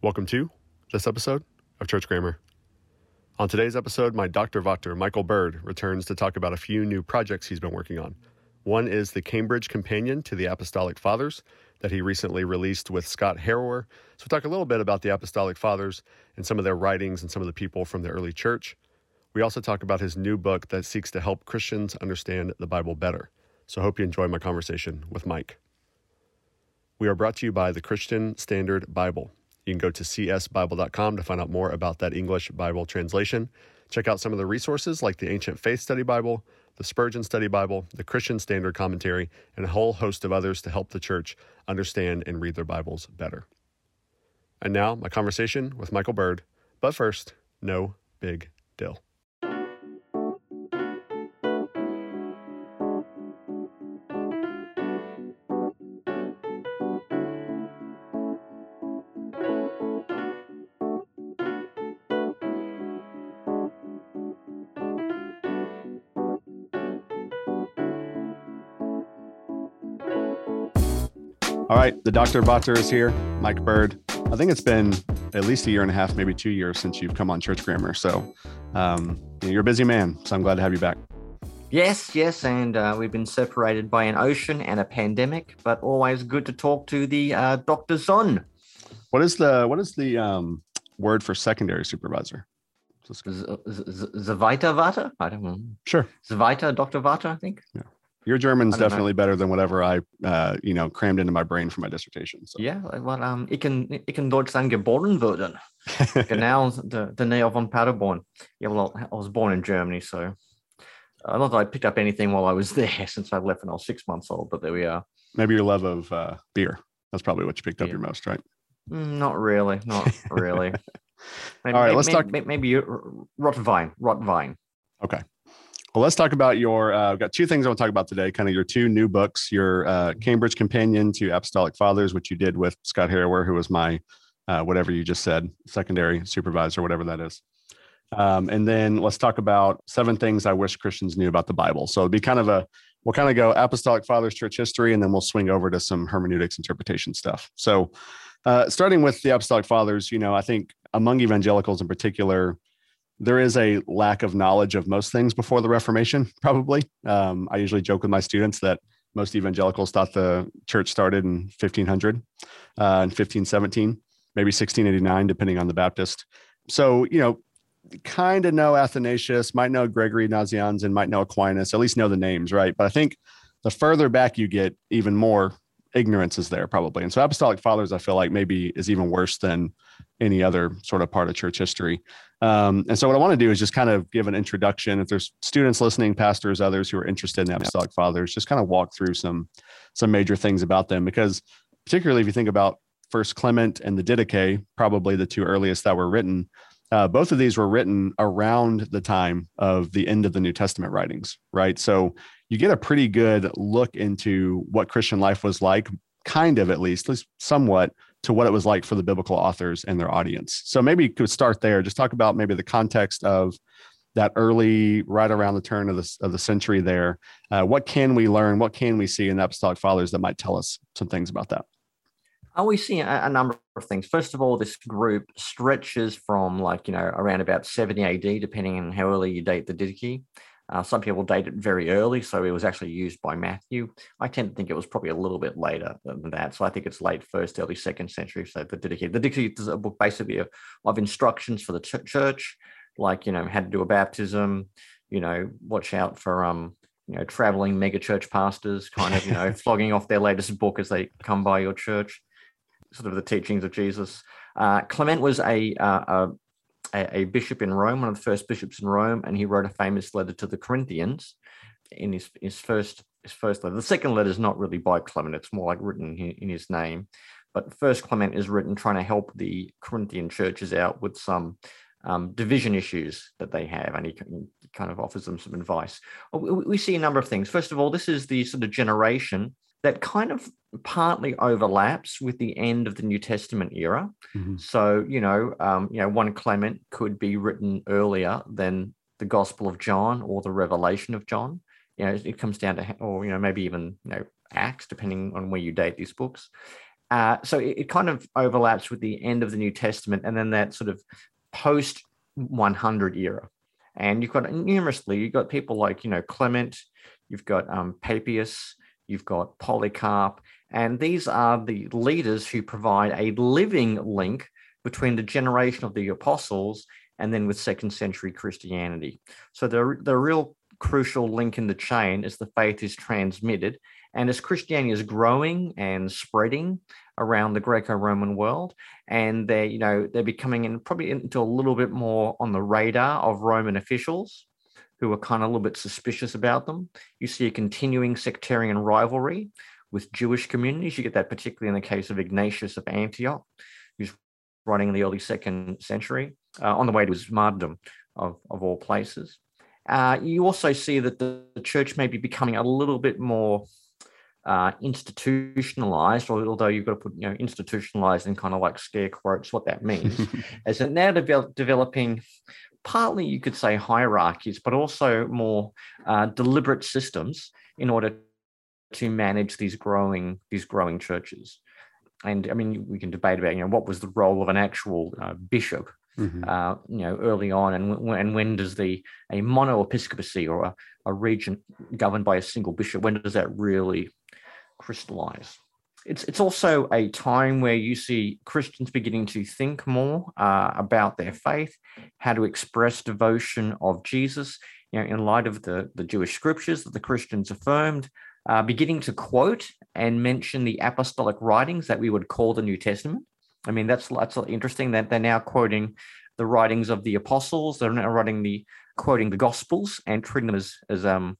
Welcome to this episode of Church Grammar. On today's episode, my Dr. Vater, Michael Bird, returns to talk about a few new projects he's been working on. One is the Cambridge Companion to the Apostolic Fathers that he recently released with Scott Harrower. So, we talk a little bit about the Apostolic Fathers and some of their writings and some of the people from the early church. We also talk about his new book that seeks to help Christians understand the Bible better. So, I hope you enjoy my conversation with Mike. We are brought to you by the Christian Standard Bible. You can go to csbible.com to find out more about that English Bible translation. Check out some of the resources like the Ancient Faith Study Bible, the Spurgeon Study Bible, the Christian Standard Commentary, and a whole host of others to help the church understand and read their Bibles better. And now, my conversation with Michael Bird. But first, no big deal. All right, the Dr. Vater is here, Mike Bird. I think it's been at least a year and a half, maybe two years since you've come on Church Grammar. So um, you're a busy man. So I'm glad to have you back. Yes, yes, and uh, we've been separated by an ocean and a pandemic, but always good to talk to the uh, Dr. Son. What is the what is the um, word for secondary supervisor? Zavita Vata? I don't know. Sure. Zavita, Dr. Vata, I think. Yeah. Your German's definitely know. better than whatever I, uh, you know, crammed into my brain for my dissertation. So. Ja, well, um, ich kann, ich kann Deutsch sein geboren werden. genau, the, the Nähe von Paderborn. Yeah, well, I was born in Germany, so uh, not that I picked up anything while I was there since I left when I was six months old, but there we are. Maybe your love of uh, beer. That's probably what you picked up your most, right? Mm, not really. Not really. maybe, All right, maybe, let's maybe, talk. Maybe, maybe Rottwein. Rottwein. Okay. Well, let's talk about your. Uh, I've got two things I want to talk about today. Kind of your two new books, your uh, Cambridge Companion to Apostolic Fathers, which you did with Scott Harrower, who was my uh, whatever you just said, secondary supervisor, whatever that is. Um, and then let's talk about seven things I wish Christians knew about the Bible. So it'll be kind of a we'll kind of go Apostolic Fathers Church history, and then we'll swing over to some hermeneutics interpretation stuff. So uh, starting with the Apostolic Fathers, you know, I think among evangelicals in particular there is a lack of knowledge of most things before the Reformation, probably. Um, I usually joke with my students that most evangelicals thought the church started in 1500 uh, and 1517, maybe 1689, depending on the Baptist. So, you know, kind of know Athanasius, might know Gregory Nazianzen, might know Aquinas, at least know the names, right? But I think the further back you get, even more ignorance is there probably. And so apostolic fathers, I feel like maybe is even worse than any other sort of part of church history. Um, and so what I want to do is just kind of give an introduction. If there's students listening, pastors, others who are interested in the apostolic fathers, just kind of walk through some some major things about them. Because particularly if you think about First Clement and the Didache, probably the two earliest that were written. Uh, both of these were written around the time of the end of the New Testament writings, right? So you get a pretty good look into what Christian life was like, kind of at least, at least somewhat, to what it was like for the biblical authors and their audience. So maybe you could start there. Just talk about maybe the context of that early, right around the turn of the of the century. There, uh, what can we learn? What can we see in the apostolic fathers that might tell us some things about that? Are we see a, a, number of things? First of all, this group stretches from like you know around about 70 AD, depending on how early you date the Didache, uh, some people date it very early, so it was actually used by Matthew. I tend to think it was probably a little bit later than that. So I think it's late first, early second century. So the Didache, the Didache is a book basically of, of instructions for the ch- church, like you know how to do a baptism, you know, watch out for um you know traveling megachurch pastors, kind of you know flogging off their latest book as they come by your church, sort of the teachings of Jesus. Uh, Clement was a, uh, a a, a, bishop in Rome, one of the first bishops in Rome, and he wrote a famous letter to the Corinthians in his, his first his first letter. The second letter is not really by Clement; it's more like written in, his name. But first Clement is written trying to help the Corinthian churches out with some um, division issues that they have, and he, he kind of offers them some advice. We, we see a number of things. First of all, this is the sort of generation that kind of partly overlaps with the end of the New Testament era. Mm-hmm. So, you know, um, you know, one Clement could be written earlier than the Gospel of John or the Revelation of John. You know, it comes down to, or you know, maybe even you know, Acts, depending on where you date these books. Uh, so it, it, kind of overlaps with the end of the New Testament and then that sort of post 100 era. And you've got numerously, you've got people like, you know, Clement, you've got um, Papias, you've got Polycarp, and these are the leaders who provide a living link between the generation of the apostles and then with second century Christianity. So the, the real crucial link in the chain is the faith is transmitted. And as Christianity is growing and spreading around the Greco-Roman world, and they're, you know, they're becoming in probably into a little bit more on the radar of Roman officials who are kind of a little bit suspicious about them. You see a continuing sectarian rivalry with Jewish communities. You get that particularly in the case of Ignatius of Antioch, who's writing in the early second century uh, on the way to his martyrdom of, of all places. Uh, you also see that the, the, church may be becoming a little bit more uh, institutionalized, or although you've got to put you know institutionalized in kind of like scare quotes what that means, as it now develop, developing partly you could say hierarchies, but also more uh, deliberate systems in order to manage these growing these growing churches. And I mean, we can debate about you know what was the role of an actual uh, bishop, mm-hmm. uh, you know, early on, and when and when does the a monoepiscopacy or a, a region governed by a single bishop when does that really crystallize? It's it's also a time where you see Christians beginning to think more uh, about their faith, how to express devotion of Jesus, you know, in light of the the Jewish scriptures that the Christians affirmed, uh, beginning to quote and mention the apostolic writings that we would call the New Testament. I mean, that's that's interesting that they're now quoting the writings of the apostles. They're now writing the quoting the Gospels and treating them as as um,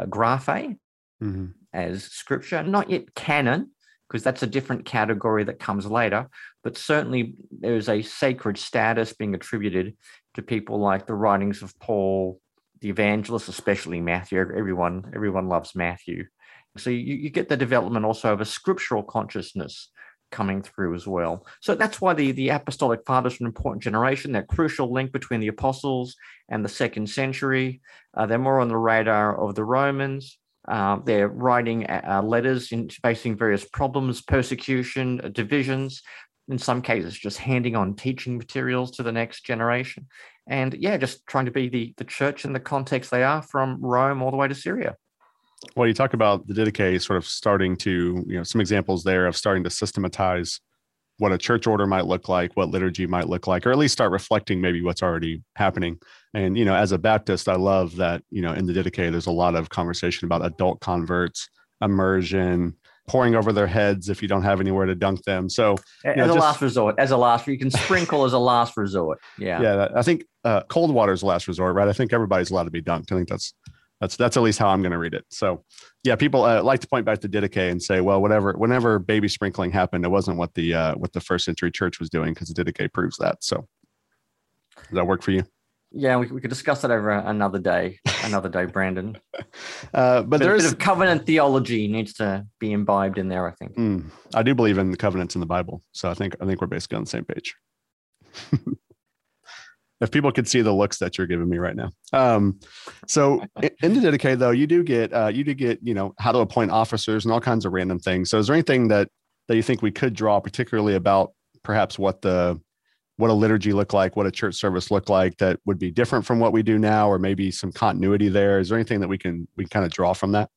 graphe, mm-hmm. as scripture, not yet canon, because that's a different category that comes later. But certainly, there is a sacred status being attributed to people like the writings of Paul, the evangelists, especially Matthew. Everyone everyone loves Matthew. So you, you get the development also of a scriptural consciousness coming through as well. So that's why the, the apostolic fathers are an important generation, that crucial link between the apostles and the second century. Uh, they're more on the radar of the Romans. Uh, they're writing uh, letters in facing various problems, persecution, uh, divisions, in some cases, just handing on teaching materials to the next generation. And yeah, just trying to be the, the church in the context they are from Rome all the way to Syria. Well, you talk about the Didache sort of starting to, you know, some examples there of starting to systematize what a church order might look like, what liturgy might look like, or at least start reflecting maybe what's already happening. And, you know, as a Baptist, I love that, you know, in the Didache, there's a lot of conversation about adult converts, immersion, pouring over their heads if you don't have anywhere to dunk them. So, as know, a just, last resort, as a last, you can sprinkle as a last resort. Yeah. Yeah. I think uh, cold water is last resort, right? I think everybody's allowed to be dunked. I think that's that's that's at least how I'm going to read it. So, yeah, people uh, like to point back to Didache and say, well, whatever, whenever baby sprinkling happened, it wasn't what the uh, what the first century church was doing because Didache proves that. So, does that work for you? Yeah, we, we could discuss that over another day. Another day, Brandon. uh, but there's bit of covenant theology needs to be imbibed in there. I think. Mm, I do believe in the covenants in the Bible, so I think I think we're basically on the same page. if people could see the looks that you're giving me right now. Um, so in the Didache though, you do get uh, you do get you know how to appoint officers and all kinds of random things. So is there anything that that you think we could draw particularly about perhaps what the what a liturgy looked like, what a church service looked like that would be different from what we do now, or maybe some continuity there? Is there anything that we can we kind of draw from that?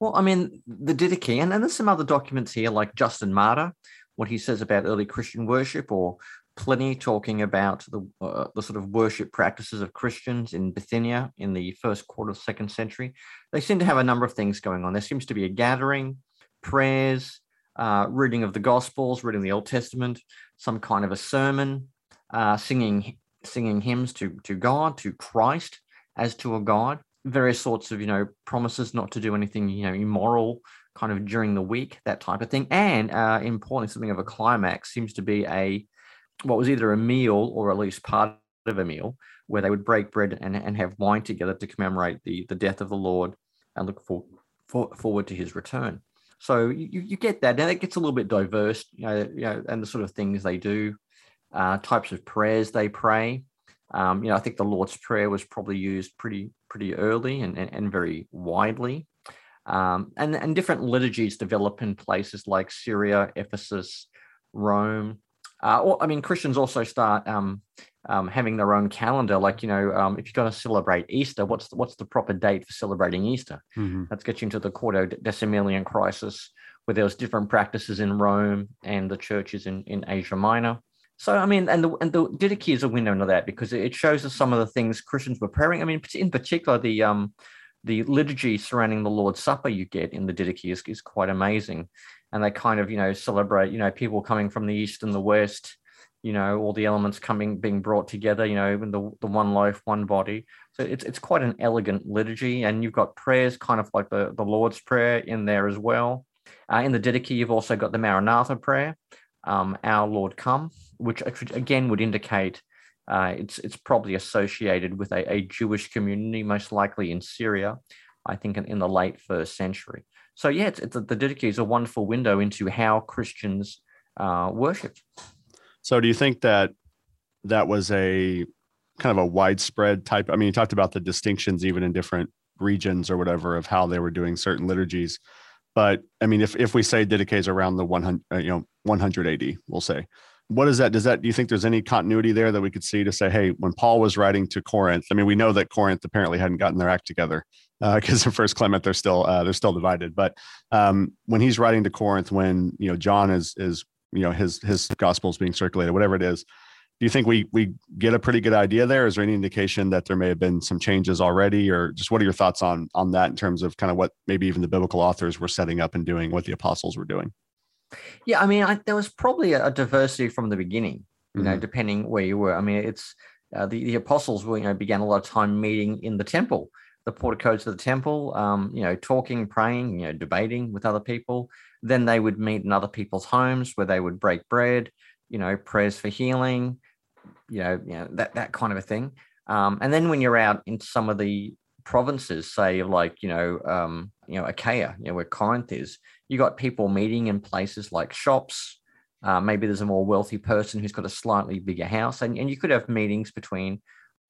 Well, I mean, the Didache, and, and there's some other documents here, like Justin Martyr, what he says about early Christian worship, or Pliny talking about the, uh, the sort of worship practices of Christians in Bithynia in the first quarter of the second century. They seem to have a number of things going on. There seems to be a gathering, prayers, uh, reading of the Gospels, reading the Old Testament, some kind of a sermon, uh, singing singing hymns to to God, to Christ as to a God. Various sorts of you know promises not to do anything you know immoral kind of during the week, that type of thing. And uh, importantly, something of a climax seems to be a what was either a meal or at least part of a meal where they would break bread and, and have wine together to commemorate the, the death of the Lord and look for, for, forward to his return. So you, you get that. Now it gets a little bit diverse, you know, you know, and the sort of things they do, uh, types of prayers they pray. Um, you know, I think the Lord's Prayer was probably used pretty pretty early and, and, and very widely. Um, and, and different liturgies develop in places like Syria, Ephesus, Rome. Uh, or, I mean, Christians also start um, um, having their own calendar. Like, you know, um, if you're going to celebrate Easter, what's the, what's the proper date for celebrating Easter? Mm-hmm. Let's get you into the Quartodeciman crisis, where there was different practices in Rome and the churches in, in Asia Minor. So I mean, and the and the Didache is a window into that because it shows us some of the things Christians were praying. I mean, in particular, the um the liturgy surrounding the Lord's Supper you get in the Didache is, is quite amazing, and they kind of you know celebrate you know people coming from the east and the west, you know all the elements coming being brought together, you know in the the one loaf, one body. So it's it's quite an elegant liturgy, and you've got prayers kind of like the the Lord's prayer in there as well. Uh, in the Didache, you've also got the Maranatha prayer, um, Our Lord Come which again would indicate uh, it's it's probably associated with a, a, Jewish community, most likely in Syria, I think in, in the late first century. So yeah, it's, it's the Didache is a wonderful window into how Christians uh, worship. So do you think that that was a kind of a widespread type? I mean, you talked about the distinctions even in different regions or whatever of how they were doing certain liturgies. But I mean, if if we say Didache is around the 100, uh, you know, 100 AD, we'll say what is that? Does that do you think there's any continuity there that we could see to say, hey, when Paul was writing to Corinth, I mean, we know that Corinth apparently hadn't gotten their act together because uh, First Clement they're still uh, they're still divided. But um, when he's writing to Corinth, when you know John is is you know his his gospel is being circulated, whatever it is, do you think we we get a pretty good idea there? Is there any indication that there may have been some changes already, or just what are your thoughts on on that in terms of kind of what maybe even the biblical authors were setting up and doing, what the apostles were doing? Yeah, I mean, I, there was probably a, diversity from the beginning. You mm-hmm. know, depending where you were. I mean, it's uh, the the apostles were you know began a lot of time meeting in the temple, the porticos of the temple. Um, you know, talking, praying, you know, debating with other people. Then they would meet in other people's homes where they would break bread. You know, prayers for healing. You know, you know that that kind of a thing. Um, and then when you're out in some of the provinces, say like you know, um, you know, Achaia, you know, where Corinth is, you got people meeting in places like shops. Uh, maybe there's a more wealthy person who's got a slightly bigger house, and, and you could have meetings between,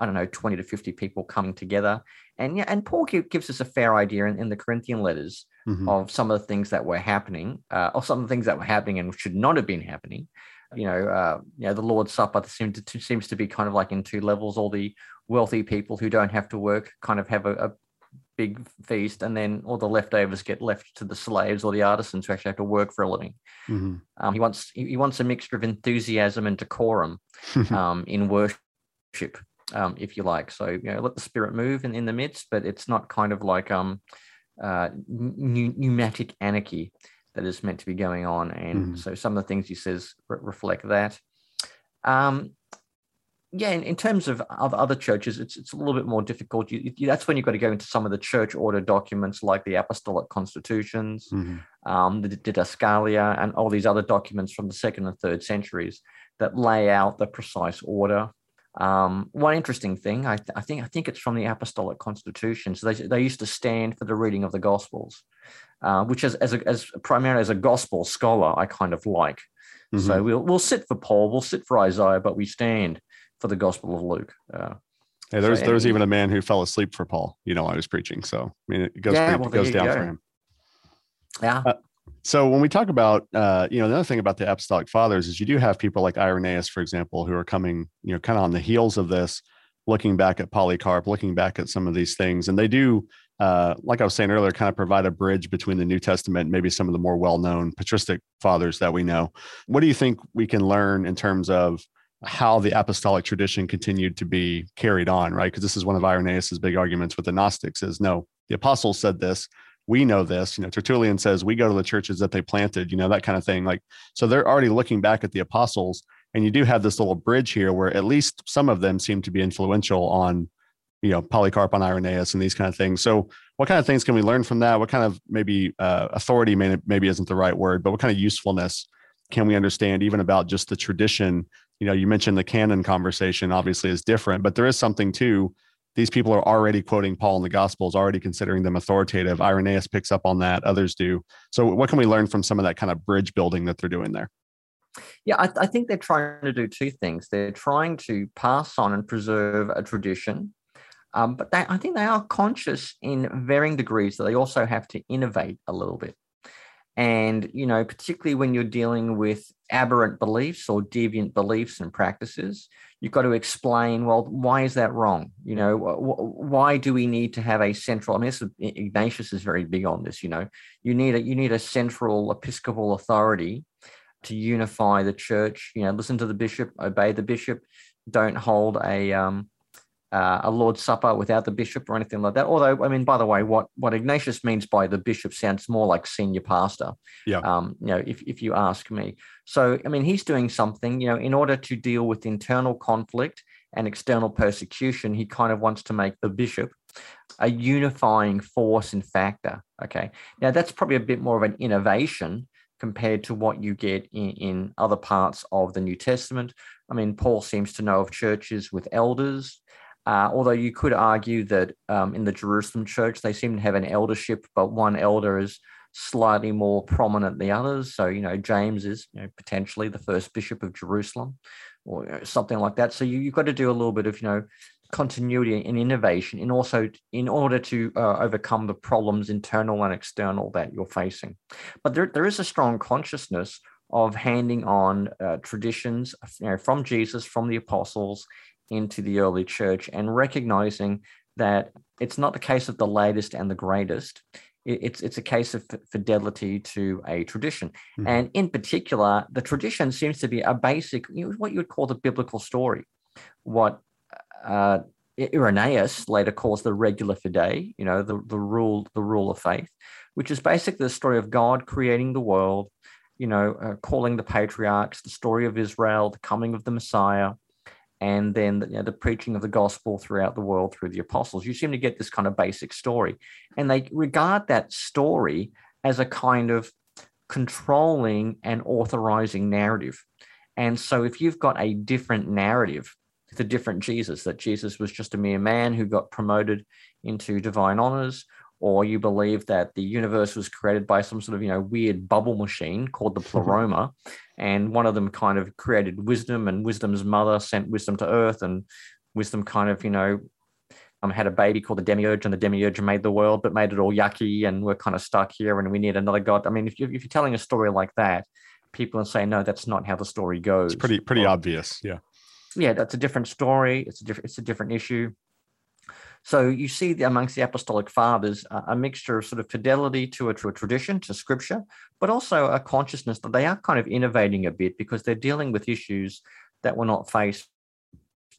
I don't know, 20 to 50 people coming together. And yeah, and Paul gives us a fair idea in, in the Corinthian letters mm-hmm. of some of the things that were happening, uh, or some of the things that were happening and should not have been happening. You know, uh, you know, the Lord's Supper seems to, seems to be kind of like in two levels. All the wealthy people who don't have to work kind of have a, a big feast, and then all the leftovers get left to the slaves or the artisans who actually have to work for a living. Mm-hmm. Um, he wants he wants a mixture of enthusiasm and decorum um, in worship, um, if you like. So you know, let the spirit move in, in the midst, but it's not kind of like um, uh, pneumatic anarchy that is meant to be going on. And mm-hmm. so some of the things he says re- reflect that. Um, yeah, in, in, terms of other, other churches, it's it's a little bit more difficult. You, you, that's when you've got to go into some of the church order documents like the apostolic constitutions, mm-hmm. um, the Didascalia, and all these other documents from the second and third centuries that lay out the precise order. Um, one interesting thing, I, th- I, think, I think it's from the apostolic constitutions. They, they used to stand for the reading of the gospels, uh, which as as, a, as primarily as a gospel scholar, I kind of like. Mm-hmm. So we'll we'll sit for Paul, we'll sit for Isaiah, but we stand for the Gospel of Luke. Uh, hey, there's so, there's even a man who fell asleep for Paul. You know, I was preaching, so I mean, it goes yeah, pretty, well, it goes down go. for him. Yeah. Uh, so when we talk about, uh, you know, another thing about the apostolic fathers is you do have people like Irenaeus, for example, who are coming, you know, kind of on the heels of this, looking back at Polycarp, looking back at some of these things, and they do, uh, like I was saying earlier, kind of provide a bridge between the New Testament and maybe some of the more well-known patristic fathers that we know. What do you think we can learn in terms of how the apostolic tradition continued to be carried on, right? Because this is one of Irenaeus's big arguments with the Gnostics is no, the apostles said this, we know this. You know, Tertullian says we go to the churches that they planted, you know, that kind of thing. Like, so they're already looking back at the apostles, and you do have this little bridge here where at least some of them seem to be influential on, you know, Polycarp on Irenaeus and these kind of things. So, what kind of things can we learn from that? What kind of maybe uh, authority, may, maybe isn't the right word, but what kind of usefulness can we understand even about just the tradition? You know you mentioned the canon conversation obviously is different but there is something too. these people are already quoting paul in the gospels already considering them authoritative. Irenaeus picks up on that others do. So what can we learn from some of that kind of bridge building that they're doing there? Yeah I, I think they're trying to do two things. They're trying to pass on and preserve a tradition Um, but they, I think they are conscious in varying degrees that they also have to innovate a little bit. And, you know, particularly when you're dealing with aberrant beliefs or deviant beliefs and practices, you've got to explain, well, why is that wrong? You know, why do we need to have a central, I mean, this is, Ignatius is very big on this, you know, you need a, you need a central episcopal authority to unify the church, you know, listen to the bishop, obey the bishop, don't hold a, um, uh, a Lord's Supper without the bishop or anything like that. Although, I mean, by the way, what, what Ignatius means by the bishop sounds more like senior pastor. Yeah. Um, you know, if, if you ask me. So, I mean, he's doing something, you know, in order to deal with internal conflict and external persecution, he kind of wants to make the bishop a unifying force and factor. Okay. Now, that's probably a bit more of an innovation compared to what you get in, in other parts of the New Testament. I mean, Paul seems to know of churches with elders uh, although you could argue that um, in the Jerusalem church, they seem to have an eldership, but one elder is slightly more prominent than the others. So, you know, James is you know, potentially the first bishop of Jerusalem or you know, something like that. So you, you've got to do a little bit of, you know, continuity and innovation in also in order to uh, overcome the problems internal and external that you're facing but there, there is a strong consciousness of handing on uh, traditions you know, from jesus from the apostles into the early church and recognizing that it's not the case of the latest and the greatest. It's, it's a case of fidelity to a tradition. Mm-hmm. And in particular, the tradition seems to be a basic, you know, what you would call the biblical story. What uh, Irenaeus later calls the regula fidei, you know, the, the rule, the rule of faith, which is basically the story of God creating the world, you know, uh, calling the patriarchs, the story of Israel, the coming of the Messiah, and then you know, the preaching of the gospel throughout the world through the apostles. You seem to get this kind of basic story. And they regard that story as a kind of controlling and authorizing narrative. And so if you've got a different narrative, the different Jesus, that Jesus was just a mere man who got promoted into divine honors, or you believe that the universe was created by some sort of you know weird bubble machine called the pleroma and one of them kind of created wisdom and wisdom's mother sent wisdom to earth and wisdom kind of you know um, had a baby called the demiurge and the demiurge made the world but made it all yucky and we're kind of stuck here and we need another god. I mean if, you, if you're telling a story like that people are saying no that's not how the story goes it's pretty pretty or, obvious yeah. yeah that's a different story. It's a different it's a different issue so you see the, amongst the apostolic fathers a mixture of sort of fidelity to a, to a tradition, to scripture, but also a consciousness that they are kind of innovating a bit because they're dealing with issues that were not faced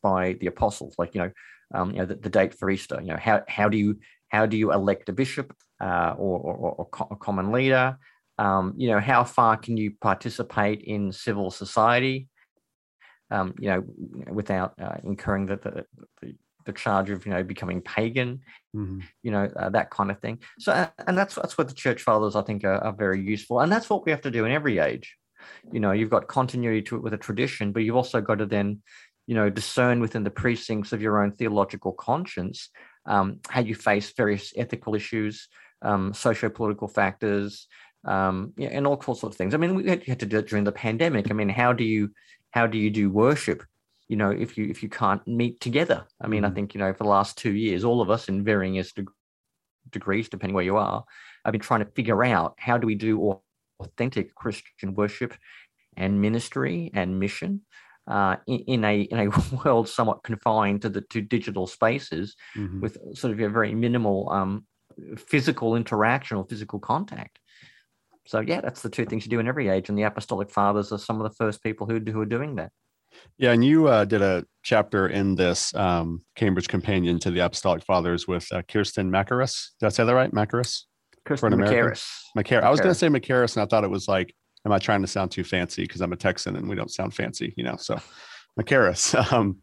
by the apostles, like you know, um, you know the, the, date for Easter. You know, how how do you how do you elect a bishop uh, or, or, or, a common leader? Um, you know, how far can you participate in civil society? Um, you know, without uh, incurring the, the, the the charge of you know becoming pagan, mm-hmm. you know uh, that kind of thing. So and that's that's what the church fathers I think are, are, very useful, and that's what we have to do in every age. You know, you've got continuity to it with a tradition, but you've also got to then, you know, discern within the precincts of your own theological conscience um, how you face various ethical issues, um, socio-political factors, um, yeah, and all sorts of things. I mean, we had, had to do it during the pandemic. I mean, how do you how do you do worship you know if you if you can't meet together i mean mm-hmm. i think you know for the last two years all of us in varying degrees depending where you are i've been trying to figure out how do we do authentic christian worship and ministry and mission uh, in, in, a in a world somewhat confined to the two digital spaces mm-hmm. with sort of a very minimal um, physical interaction or physical contact so yeah that's the two things you do in every age and the apostolic fathers are some of the first people who, who are doing that yeah, and you uh, did a chapter in this um, Cambridge Companion to the Apostolic Fathers with uh, Kirsten Makaris. Did I say that right? Makaris? Kirsten Makaris. Makaris. I was going to say Makaris, and I thought it was like, am I trying to sound too fancy? Because I'm a Texan and we don't sound fancy, you know? So Makaris. Um,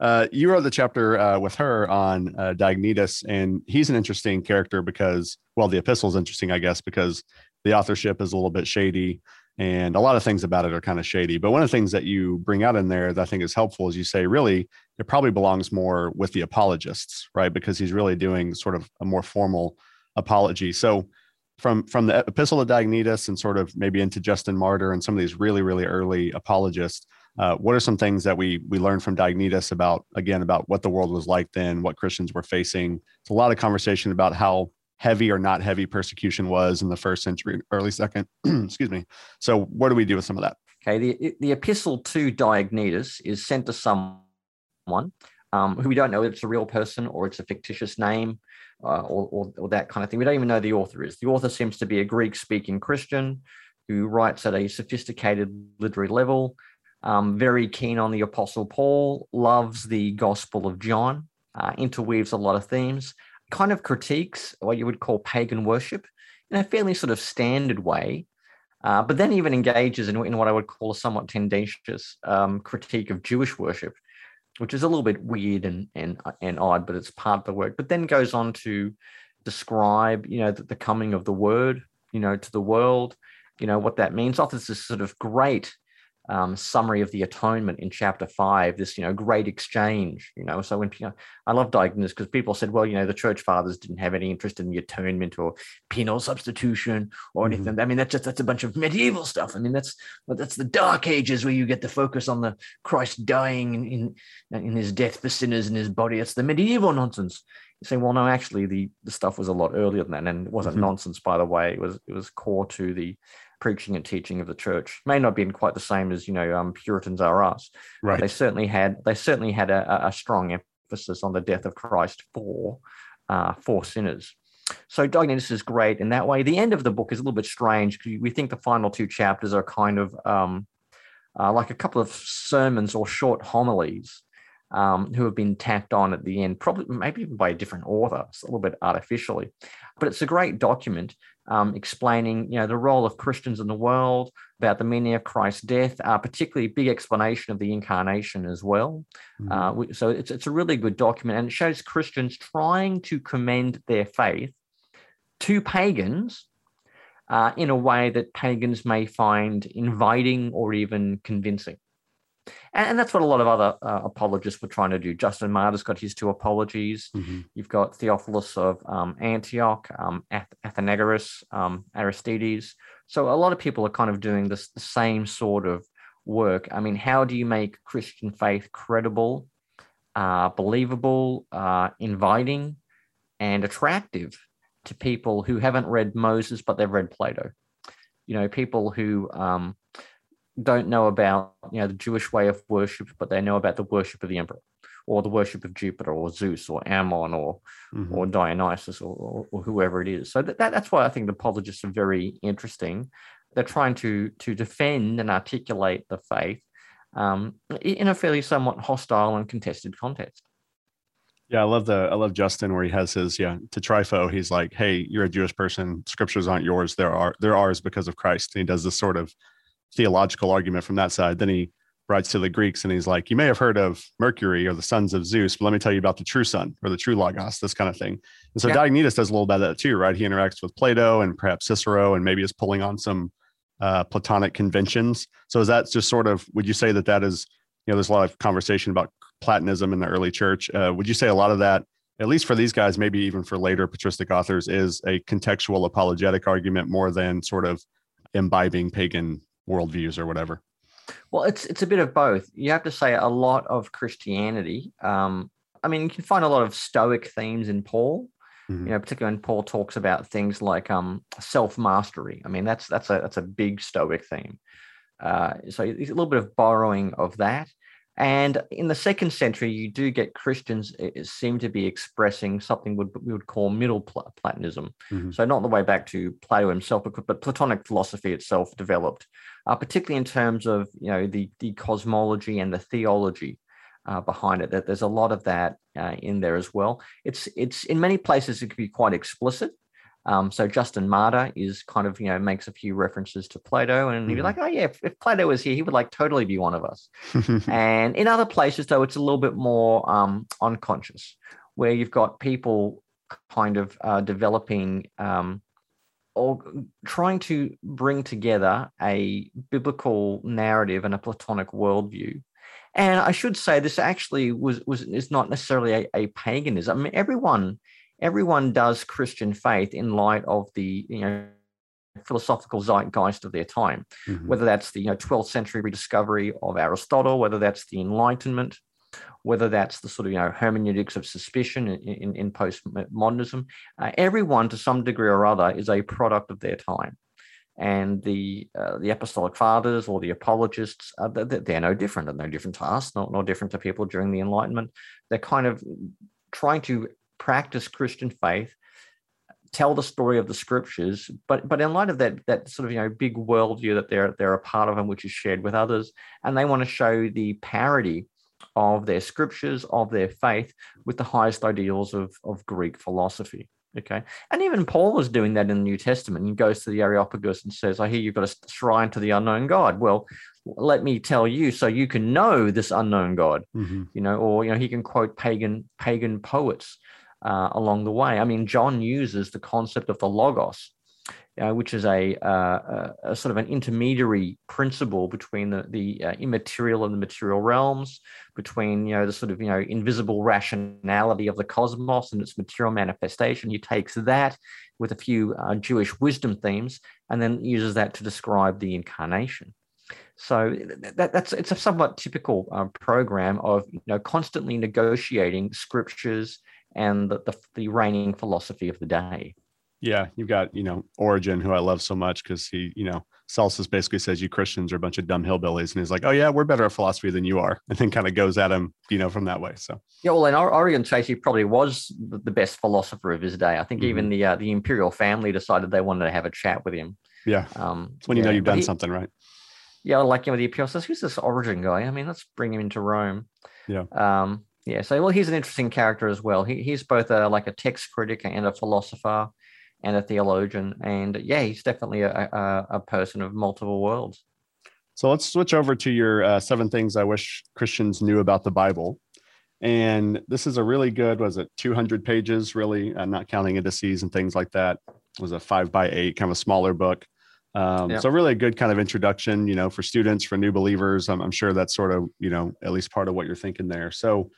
uh, you wrote the chapter uh, with her on uh, Diognetus, and he's an interesting character because, well, the epistle is interesting, I guess, because the authorship is a little bit shady and a lot of things about it are kind of shady. But one of the things that you bring out in there that I think is helpful is you say, really, it probably belongs more with the apologists, right? Because he's really doing sort of a more formal apology. So from from the epistle of Diognetus and sort of maybe into Justin Martyr and some of these really really early apologists, Uh, what are some things that we we learned from Diognetus about again about what the world was like then, what Christians were facing? It's a lot of conversation about how heavy or not heavy persecution was in the first century, early second. excuse me. So, what do we do with some of that? Okay, the the epistle to Diognetus is sent to someone um, who we don't know if it's a real person or it's a fictitious name uh, or, or, or, that kind of thing. We don't even know the author is. The author seems to be a Greek speaking Christian who writes at a sophisticated literary level, um, very keen on the Apostle Paul, loves the Gospel of John, uh, interweaves a lot of themes kind of critiques what you would call pagan worship in a fairly sort of standard way, uh, but then even engages in, in, what I would call a somewhat tendentious um, critique of Jewish worship, which is a little bit weird and, and, and odd, but it's part of the work. But then goes on to describe, you know, the, the coming of the word, you know, to the world, you know, what that means. Offers this sort of great um, summary of the atonement in chapter five, this, you know, great exchange, you know. So when you know, I love Diognetus because people said, well, you know, the church fathers didn't have any interest in the atonement or penal substitution or anything. Mm-hmm. I mean, that's just that's a bunch of medieval stuff. I mean, that's that's the dark ages where you get the focus on the Christ dying in in, in his death for sinners in his body. It's the medieval nonsense. You say, well, no, actually, the the stuff was a lot earlier than that, and it wasn't mm-hmm. nonsense, by the way. It was it was core to the preaching and teaching of the church. May not have been quite the same as you know um, Puritans are us. Right. They certainly had they certainly had a, a, strong emphasis on the death of Christ for uh, for sinners. So Diognetus is great in that way. The end of the book is a little bit strange because we think the final two chapters are kind of um, uh, like a couple of sermons or short homilies um, who have been tacked on at the end, probably maybe even by a different author, it's a little bit artificially. But it's a great document um, explaining, you know, the role of Christians in the world, about the meaning of Christ's death, uh, particularly big explanation of the incarnation as well. Mm-hmm. Uh, so it's it's a really good document, and it shows Christians trying to commend their faith to pagans. Uh, in a way that pagans may find inviting or even convincing. And, and that's what a lot of other uh, apologists were trying to do. Justin Martyr's got his two apologies. Mm-hmm. You've got Theophilus of um, Antioch, um, Ath- Athenagoras, um, Aristides. So a lot of people are kind of doing this the same sort of work. I mean, how do you make Christian faith credible, uh, believable, uh, inviting, and attractive to people who haven't read Moses but they've read Plato? You know, people who um, don't know about you know the Jewish way of worship, but they know about the worship of the emperor, or the worship of Jupiter, or Zeus, or Ammon, or mm-hmm. or Dionysus, or, or, or, whoever it is. So that, that's why I think the apologists are very interesting. They're trying to to defend and articulate the faith um, in a fairly somewhat hostile and contested context. Yeah, I love the I love Justin where he has his yeah to Trypho. He's like, hey, you're a Jewish person. Scriptures aren't yours. There are they're ours because of Christ. And he does this sort of theological argument from that side. Then he writes to the Greeks and he's like, You may have heard of Mercury or the sons of Zeus, but let me tell you about the true sun or the true Logos, this kind of thing. And so yeah. Diognetus does a little bit of that too, right? He interacts with Plato and perhaps Cicero and maybe is pulling on some uh, Platonic conventions. So is that just sort of, would you say that that is, you know, there's a lot of conversation about Platonism in the early church. Uh, would you say a lot of that, at least for these guys, maybe even for later patristic authors, is a contextual apologetic argument more than sort of imbibing pagan worldviews or whatever? Well, it's it's a bit of both. You have to say a lot of Christianity. Um, I mean, you can find a lot of Stoic themes in Paul. Mm-hmm. You know, particularly when Paul talks about things like um, self mastery. I mean, that's that's a that's a big Stoic theme. Uh, so it's a little bit of borrowing of that. And in the second century, you do get Christians seem to be expressing something we would call middle Platonism. Mm-hmm. So not the way back to Plato himself, but Platonic philosophy itself developed, uh, particularly in terms of you know the the cosmology and the theology uh, behind it. That there's a lot of that uh, in there as well. It's it's in many places it can be quite explicit. Um, so Justin Martyr is kind of, you know, makes a few references to Plato and he'd be mm-hmm. like, oh yeah, if, if, Plato was here, he would like totally be one of us. and in other places though, it's a little bit more um, unconscious where you've got people kind of uh, developing um, or trying to bring together a biblical narrative and a Platonic worldview. And I should say this actually was was is not necessarily a, a paganism. I mean, everyone everyone does Christian faith in light of the you know philosophical zeitgeist of their time, mm-hmm. whether that's the you know 12th century rediscovery of Aristotle, whether that's the Enlightenment, whether that's the sort of you know hermeneutics of suspicion in, in, in postmodernism. Uh, everyone, to some degree or other, is a product of their time and the uh, the apostolic fathers or the apologists uh, they're no different and no different to us not no different to people during the enlightenment they're kind of trying to practice christian faith tell the story of the scriptures but but in light of that that sort of you know big worldview that they're they're a part of and which is shared with others and they want to show the parity of their scriptures of their faith with the highest ideals of of greek philosophy Okay. And even Paul is doing that in the New Testament. He goes to the Areopagus and says, I hear you've got a shrine to the unknown God. Well, let me tell you so you can know this unknown God. Mm-hmm. You know, or you know, he can quote pagan pagan poets uh, along the way. I mean, John uses the concept of the logos uh, which is a, uh, a, sort of an intermediary principle between the, the uh, immaterial and the material realms, between you know the sort of you know invisible rationality of the cosmos and its material manifestation. He takes that with a few uh, Jewish wisdom themes and then uses that to describe the incarnation. So that, that's it's a somewhat typical um, program of you know constantly negotiating scriptures and the, the, the reigning philosophy of the day. Yeah, you've got, you know, Origen, who I love so much because he, you know, Celsus basically says you Christians are a bunch of dumb hillbillies. And he's like, oh, yeah, we're better at philosophy than you are. And then kind of goes at him, you know, from that way. So, yeah, well, and Origen Tracy probably was the best philosopher of his day. I think mm-hmm. even the uh, the imperial family decided they wanted to have a chat with him. Yeah. Um, it's when you yeah, know you've done he, something right. Yeah, like, you know, the imperial says, who's this Origen guy? I mean, let's bring him into Rome. Yeah. Um, yeah. So, well, he's an interesting character as well. He, he's both a, like a text critic and a philosopher and a theologian. And yeah, he's definitely a, a, a person of multiple worlds. So let's switch over to your uh, seven things I wish Christians knew about the Bible. And this is a really good, was it 200 pages, really, uh, not counting indices and things like that. It was a five by eight, kind of a smaller book. Um, yeah. So really a good kind of introduction, you know, for students, for new believers. I'm, I'm sure that's sort of, you know, at least part of what you're thinking there. So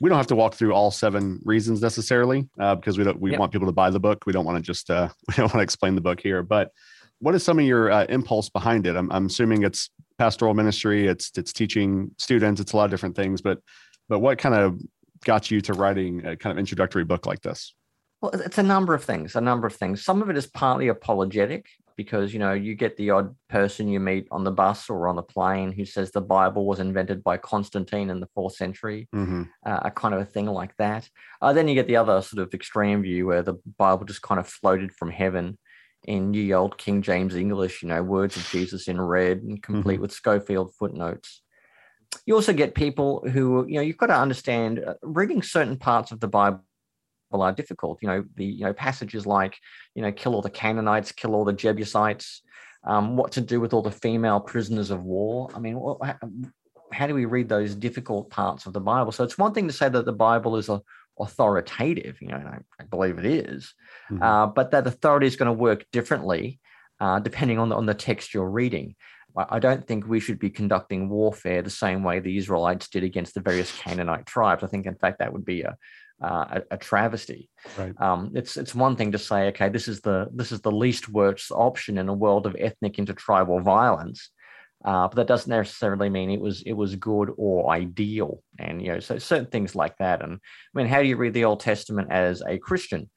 we don't have to walk through all seven reasons necessarily uh, because we don't we yep. want people to buy the book. We don't want to just uh, we don't want to explain the book here. But what is some of your uh, impulse behind it? I'm, I'm assuming it's pastoral ministry it's it's teaching students it's a lot of different things. But but what kind of got you to writing a kind of introductory book like this? Well it's a number of things a number of things. Some of it is partly apologetic because you know you get the odd person you meet on the bus or on the plane who says the bible was invented by constantine in the fourth century mm-hmm. uh, a kind of a thing like that uh, then you get the other sort of extreme view where the bible just kind of floated from heaven in ye old king james english you know words of jesus in red and complete mm-hmm. with scofield footnotes you also get people who you know you've got to understand uh, reading certain parts of the bible are difficult. You know, the you know passages like you know kill all the Canaanites, kill all the Jebusites. Um, what to do with all the female prisoners of war? I mean, what, how do we read those difficult parts of the Bible? So it's one thing to say that the Bible is a authoritative. You know, I, I believe it is, mm-hmm. uh, but that authority is going to work differently uh, depending on the, on the text you're reading. I don't think we should be conducting warfare the same way the Israelites did against the various Canaanite tribes. I think, in fact, that would be a, uh, a, a, travesty. Right. Um, it's it's one thing to say, okay, this is the this is the least worst option in a world of ethnic intertribal violence, uh, but that doesn't necessarily mean it was it was good or ideal. And you know, so certain things like that. And I mean, how do you read the Old Testament as a Christian?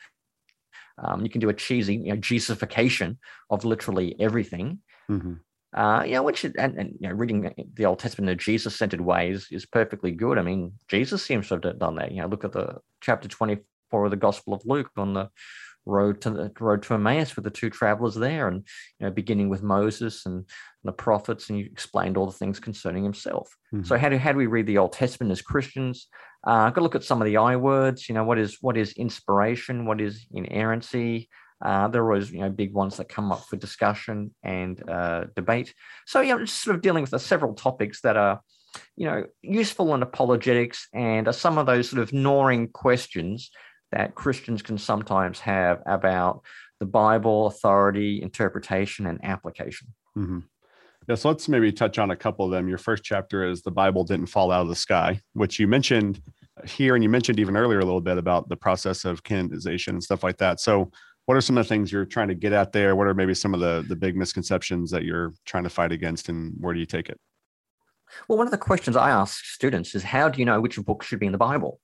Um, you can do a cheesy, you know, Jesusification of literally everything. Mm-hmm. Uh, you know, which and, and you know, reading the Old Testament in a Jesus-centered ways is perfectly good. I mean, Jesus seems to have done that. You know, look at the chapter 24 of the Gospel of Luke on the road to the road to Emmaus with the two travelers there, and you know, beginning with Moses and the prophets, and you explained all the things concerning himself. Mm-hmm. So, how do how do we read the Old Testament as Christians? Uh, got to look at some of the I words. You know, what is what is inspiration? What is inerrancy? Uh, there are always, you know, big ones that come up for discussion and uh, debate. So, know, just sort of dealing with the several topics that are, you know, useful in apologetics and are some of those sort of gnawing questions that Christians can sometimes have about the Bible, authority, interpretation, and application. Mm-hmm. Yeah, so let's maybe touch on a couple of them. Your first chapter is the Bible didn't fall out of the sky, which you mentioned here, and you mentioned even earlier a little bit about the process of canonization and stuff like that. So, what are some of the things you're trying to get at there? What are maybe some of the the big misconceptions that you're trying to fight against, and where do you take it? Well, one of the questions I ask students is, how do you know which book should be in the Bible?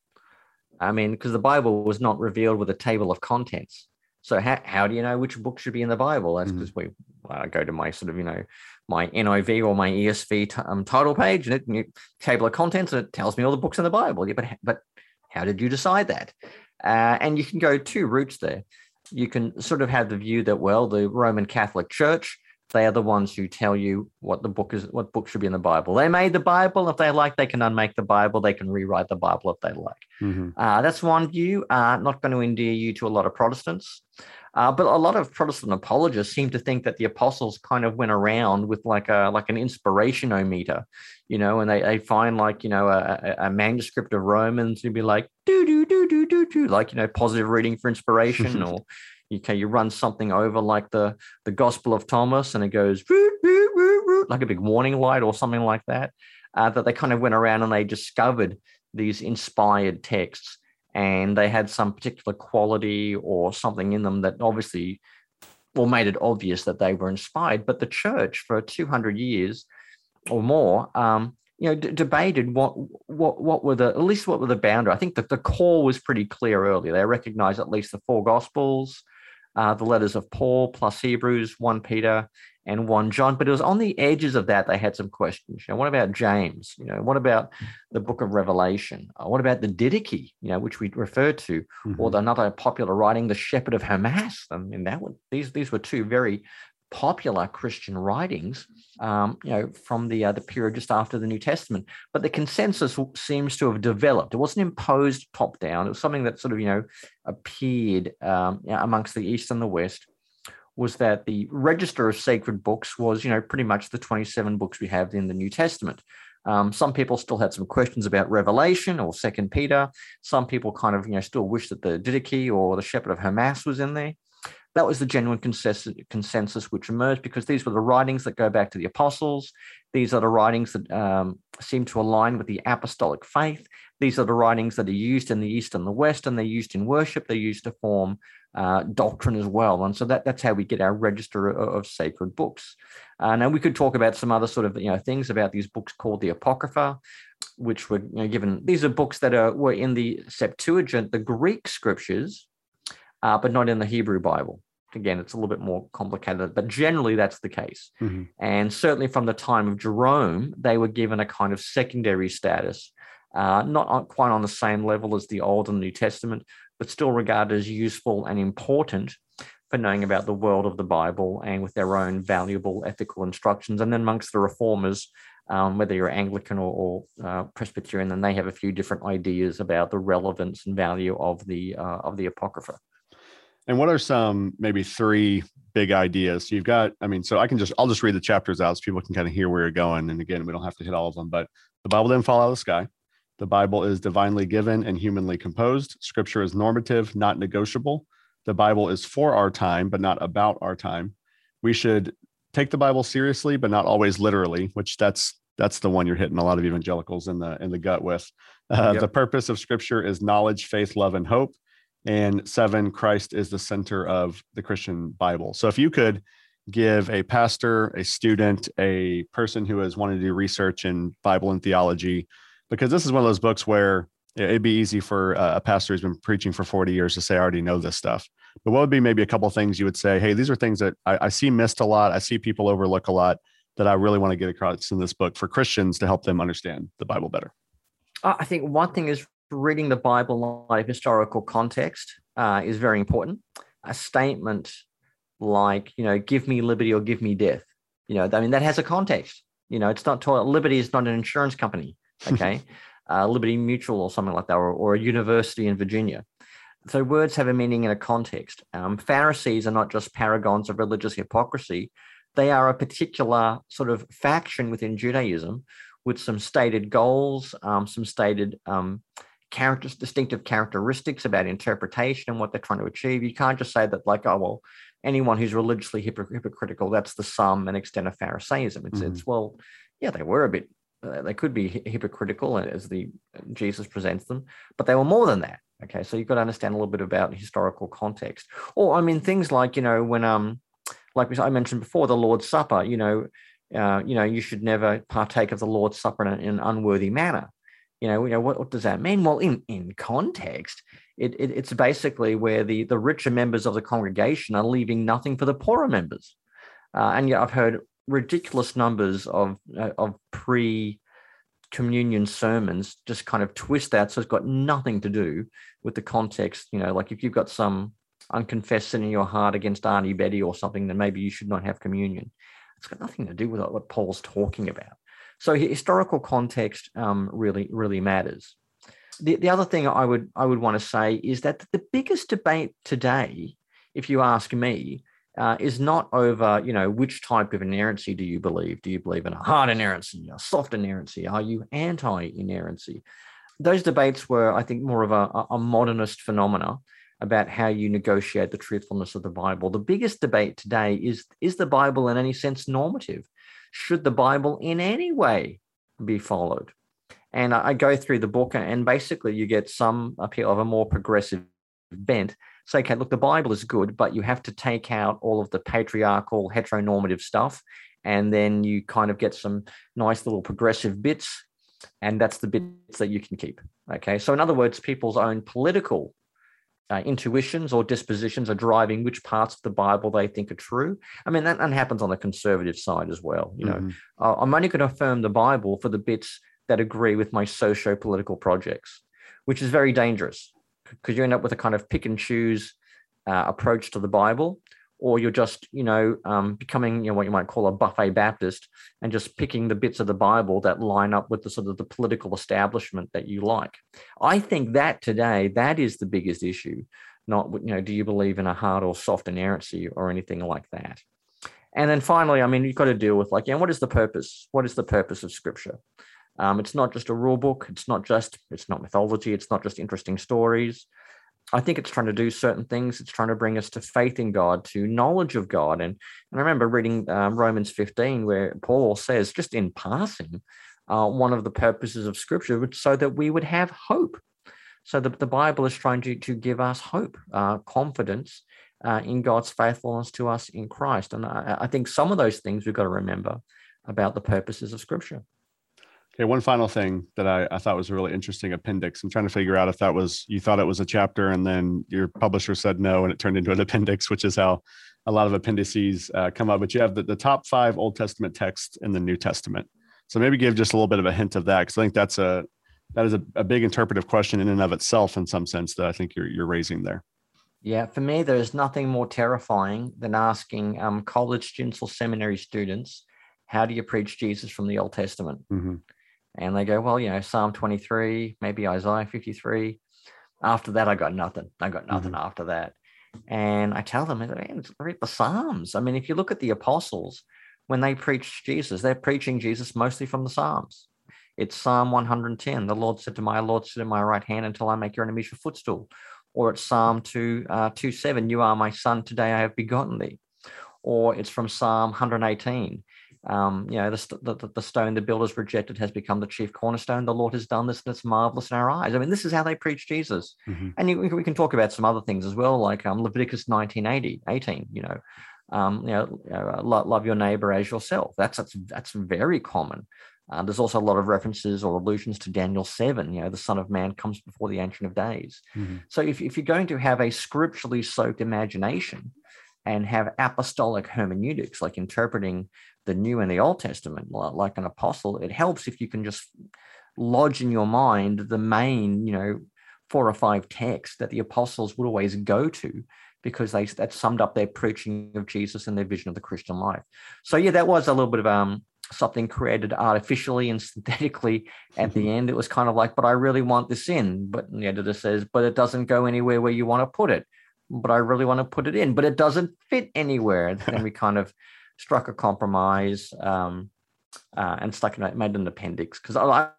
I mean, because the Bible was not revealed with a table of contents. So how, how do you know which book should be in the Bible? That's because mm-hmm. we uh, go to my sort of, you know, my NIV or my ESV t- um, title page and it, table of contents and it tells me all the books in the Bible. Yeah, but, but how did you decide that? Uh, and you can go two routes there. You can sort of have the view that, well, the Roman Catholic Church they are the ones who tell you what the book is, what book should be in the Bible. They made the Bible. If they like, they can unmake the Bible. They can rewrite the Bible if they like. Mm-hmm. Uh, that's one view. Uh, not going to endear you to a lot of Protestants. Uh, but a lot of Protestant apologists seem to think that the apostles kind of went around with like a like an inspirationometer, you know, and they, they find like you know a, a manuscript of Romans and be like do do do do do do like you know positive reading for inspiration or can you run something over like the the Gospel of Thomas, and it goes like a big warning light or something like that. Uh, that they kind of went around and they discovered these inspired texts, and they had some particular quality or something in them that obviously, well, made it obvious that they were inspired. But the church for two hundred years or more. Um, you know, d- debated what what what were the at least what were the boundary. I think that the core was pretty clear earlier. They recognized at least the four gospels, uh, the letters of Paul plus Hebrews, 1 Peter, and 1 John. But it was on the edges of that they had some questions. You know, what about James? You know, what about the book of Revelation? Uh, what about the Didache, you know, which we refer to, mm-hmm. or the, another popular writing, the Shepherd of Hermas? I mean, that one, these, these were two very popular Christian writings, um, you know, from the uh, the period just after the New Testament. But the consensus seems to have developed. It wasn't imposed top down. It was something that sort of you know appeared um, you know, amongst the East and the West. Was that the register of sacred books was you know pretty much the twenty seven books we have in the New Testament. Um, some people still had some questions about Revelation or Second Peter. Some people kind of you know still wish that the Didache or the Shepherd of Hermas was in there. That was the genuine consensus, consensus which emerged because these were the writings that go back to the apostles. These are the writings that um, seem to align with the apostolic faith. These are the writings that are used in the East and the West, and they're used in worship. They're used to form uh, doctrine as well. And so that, that's how we get our register of, of sacred books. Uh, now we could talk about some other sort of you know things about these books called the Apocrypha, which were you know, given. These are books that are were in the Septuagint, the Greek scriptures, uh, but not in the Hebrew Bible again, it's a little bit more complicated, but generally that's the case. Mm-hmm. And certainly from the time of Jerome, they were given a kind of secondary status, uh, not quite on the same level as the Old and New Testament, but still regarded as useful and important for knowing about the world of the Bible and with their own valuable ethical instructions. And then amongst the reformers, um, whether you're Anglican or, or uh, Presbyterian, then they have a few different ideas about the relevance and value of the uh, of the Apocrypha. And what are some maybe three big ideas? So you've got, I mean, so I can just, I'll just read the chapters out so people can kind of hear where you're going. And again, we don't have to hit all of them, but the Bible didn't fall out of the sky. The Bible is divinely given and humanly composed. Scripture is normative, not negotiable. The Bible is for our time, but not about our time. We should take the Bible seriously, but not always literally, which that's that's the one you're hitting a lot of evangelicals in the in the gut with. Uh, yep. The purpose of Scripture is knowledge, faith, love, and hope and seven, Christ is the center of the Christian Bible. So if you could give a pastor, a student, a person who has wanted to do research in Bible and theology, because this is one of those books where it'd be easy for uh, a pastor who's been preaching for 40 years to say, I already know this stuff. But what would be maybe a couple things you would say, hey, these are things that I, I see missed a lot. I see people overlook a lot that I really want to get across in this book for Christians to help them understand the Bible better? I think one thing is reading the Bible in light historical context uh, is very important. A statement like, you know, give me liberty or give me death, you know, I mean, that has a context. You know, it's not Liberty is not an insurance company, okay? uh, Liberty Mutual or something like that, or, or, a university in Virginia. So words have a meaning in a context. Um, Pharisees are not just paragons of religious hypocrisy; they are a particular sort of faction within Judaism with some stated goals, um, some stated um, characters, distinctive characteristics about interpretation and what they're trying to achieve. You can't just say that, like, oh, well, anyone who's religiously hypocritical, that's the sum and extent of Pharisaism. It's, mm-hmm. it's well, yeah, they were a bit, uh, they could be hypocritical as the Jesus presents them, but they were more than that. Okay, so you've got to understand a little bit about historical context. Or I mean, things like you know when um, like I mentioned before, the Lord's Supper. You know, uh, you know, you should never partake of the Lord's Supper in, in an unworthy manner. You know, you know what, what does that mean? Well, in in context, it, it, it's basically where the the richer members of the congregation are leaving nothing for the poorer members. Uh, and yeah, I've heard ridiculous numbers of uh, of pre communion sermons just kind of twist that so it's got nothing to do with the context you know like if you've got some unconfessed sin in your heart against auntie betty or something then maybe you should not have communion it's got nothing to do with what paul's talking about so historical context um, really really matters the, the other thing i would i would want to say is that the biggest debate today if you ask me uh, is not over, you know, which type of inerrancy do you believe? Do you believe in a hard inerrancy, a soft inerrancy? Are you anti-inerrancy? Those debates were, I think, more of a, a modernist phenomena about how you negotiate the truthfulness of the Bible. The biggest debate today is is the Bible in any sense normative? Should the Bible in any way be followed? And I, go through the book, and basically, you get some appeal of a more progressive bent say, okay, look, the Bible is good, but you have to take out all of the patriarchal, heteronormative stuff. And then you kind of get some nice little progressive bits. And that's the bits that you can keep. Okay. So, in other words, people's own political uh, intuitions or dispositions are driving which parts of the Bible they think are true. I mean, that, that happens on the conservative side as well. You know, mm-hmm. uh, I'm only going to affirm the Bible for the bits that agree with my socio political projects, which is very dangerous because you end up with a kind of pick and choose uh, approach to the Bible, or you're just, you know, um, becoming, you know, what you might call a buffet Baptist and just picking the bits of the Bible that line up with the sort of the political establishment that you like. I think that today, that is the biggest issue. Not, you know, do you believe in a hard or soft inerrancy or anything like that? And then finally, I mean, you've got to deal with like, yeah, what is the purpose? What is the purpose of Scripture? Um, it's not just a rule book. It's not just it's not mythology. It's not just interesting stories. I think it's trying to do certain things. It's trying to bring us to faith in God, to knowledge of God. And, and I remember reading um, Romans 15, where Paul says, just in passing, uh, one of the purposes of Scripture was so that we would have hope. So the, the Bible is trying to, to give us hope, uh, confidence uh, in God's faithfulness to us in Christ. And I, I think some of those things we've got to remember about the purposes of Scripture. Okay, one final thing that I, I, thought was a really interesting appendix. I'm trying to figure out if that was you thought it was a chapter and then your publisher said no and it turned into an appendix, which is how a lot of appendices uh, come up. But you have the, the top five Old Testament texts in the New Testament. So maybe give just a little bit of a hint of that because I think that's a that is a, a big interpretive question in and of itself in some sense that I think you're you're raising there. Yeah, for me, there is nothing more terrifying than asking um, college students or seminary students, "How do you preach Jesus from the Old Testament?" Mm-hmm and they go, well, you know, Psalm 23, maybe Isaiah 53. After that, I got nothing. I got nothing mm-hmm. after that. And I tell them, man, read the Psalms. I mean, if you look at the apostles, when they preach Jesus, they're preaching Jesus mostly from the Psalms. It's Psalm 110. The Lord said to my Lord, sit in my right hand until I make your enemies your footstool. Or it's Psalm 2, uh, 2 7, you are my son, today I have begotten thee. Or it's from Psalm 118, um, you know, the, the, the, stone the builders rejected has become the chief cornerstone. The Lord has done this, and it's marvelous in our eyes. I mean, this is how they preach Jesus. Mm-hmm. And you, we can talk about some other things as well, like um, Leviticus 1980, 18, you know, um, you know, uh, love, love, your neighbor as yourself. That's, that's, that's very common. Uh, there's also a lot of references or allusions to Daniel 7, you know, the Son of Man comes before the Ancient of Days. Mm-hmm. So if, if you're going to have a scripturally soaked imagination, and have apostolic hermeneutics, like interpreting the New and the Old Testament, like an apostle, it helps if you can just lodge in your mind the main, you know, four or five texts that the apostles would always go to because they that summed up their preaching of Jesus and their vision of the Christian life. So yeah, that was a little bit of um something created artificially and synthetically at the end. It was kind of like, but I really want this in. But the editor says, but it doesn't go anywhere where you want to put it. But I really want to put it in, but it doesn't fit anywhere. And then we kind of struck a compromise um, uh, and stuck it, made an appendix because I,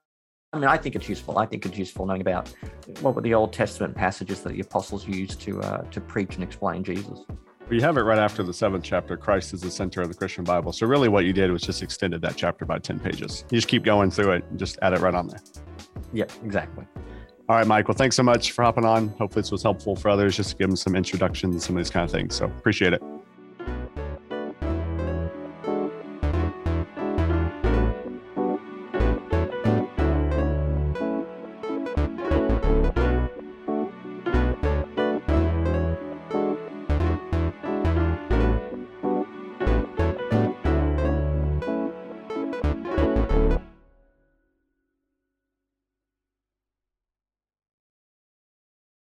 I mean, I think it's useful. I think it's useful knowing about what were the Old Testament passages that the apostles used to uh, to preach and explain Jesus. We have it right after the seventh chapter. Christ is the center of the Christian Bible. So really, what you did was just extended that chapter by ten pages. You just keep going through it and just add it right on there. Yep, exactly. All right, Mike. Well, thanks so much for hopping on. Hopefully, this was helpful for others just to give them some introduction to some of these kind of things. So appreciate it.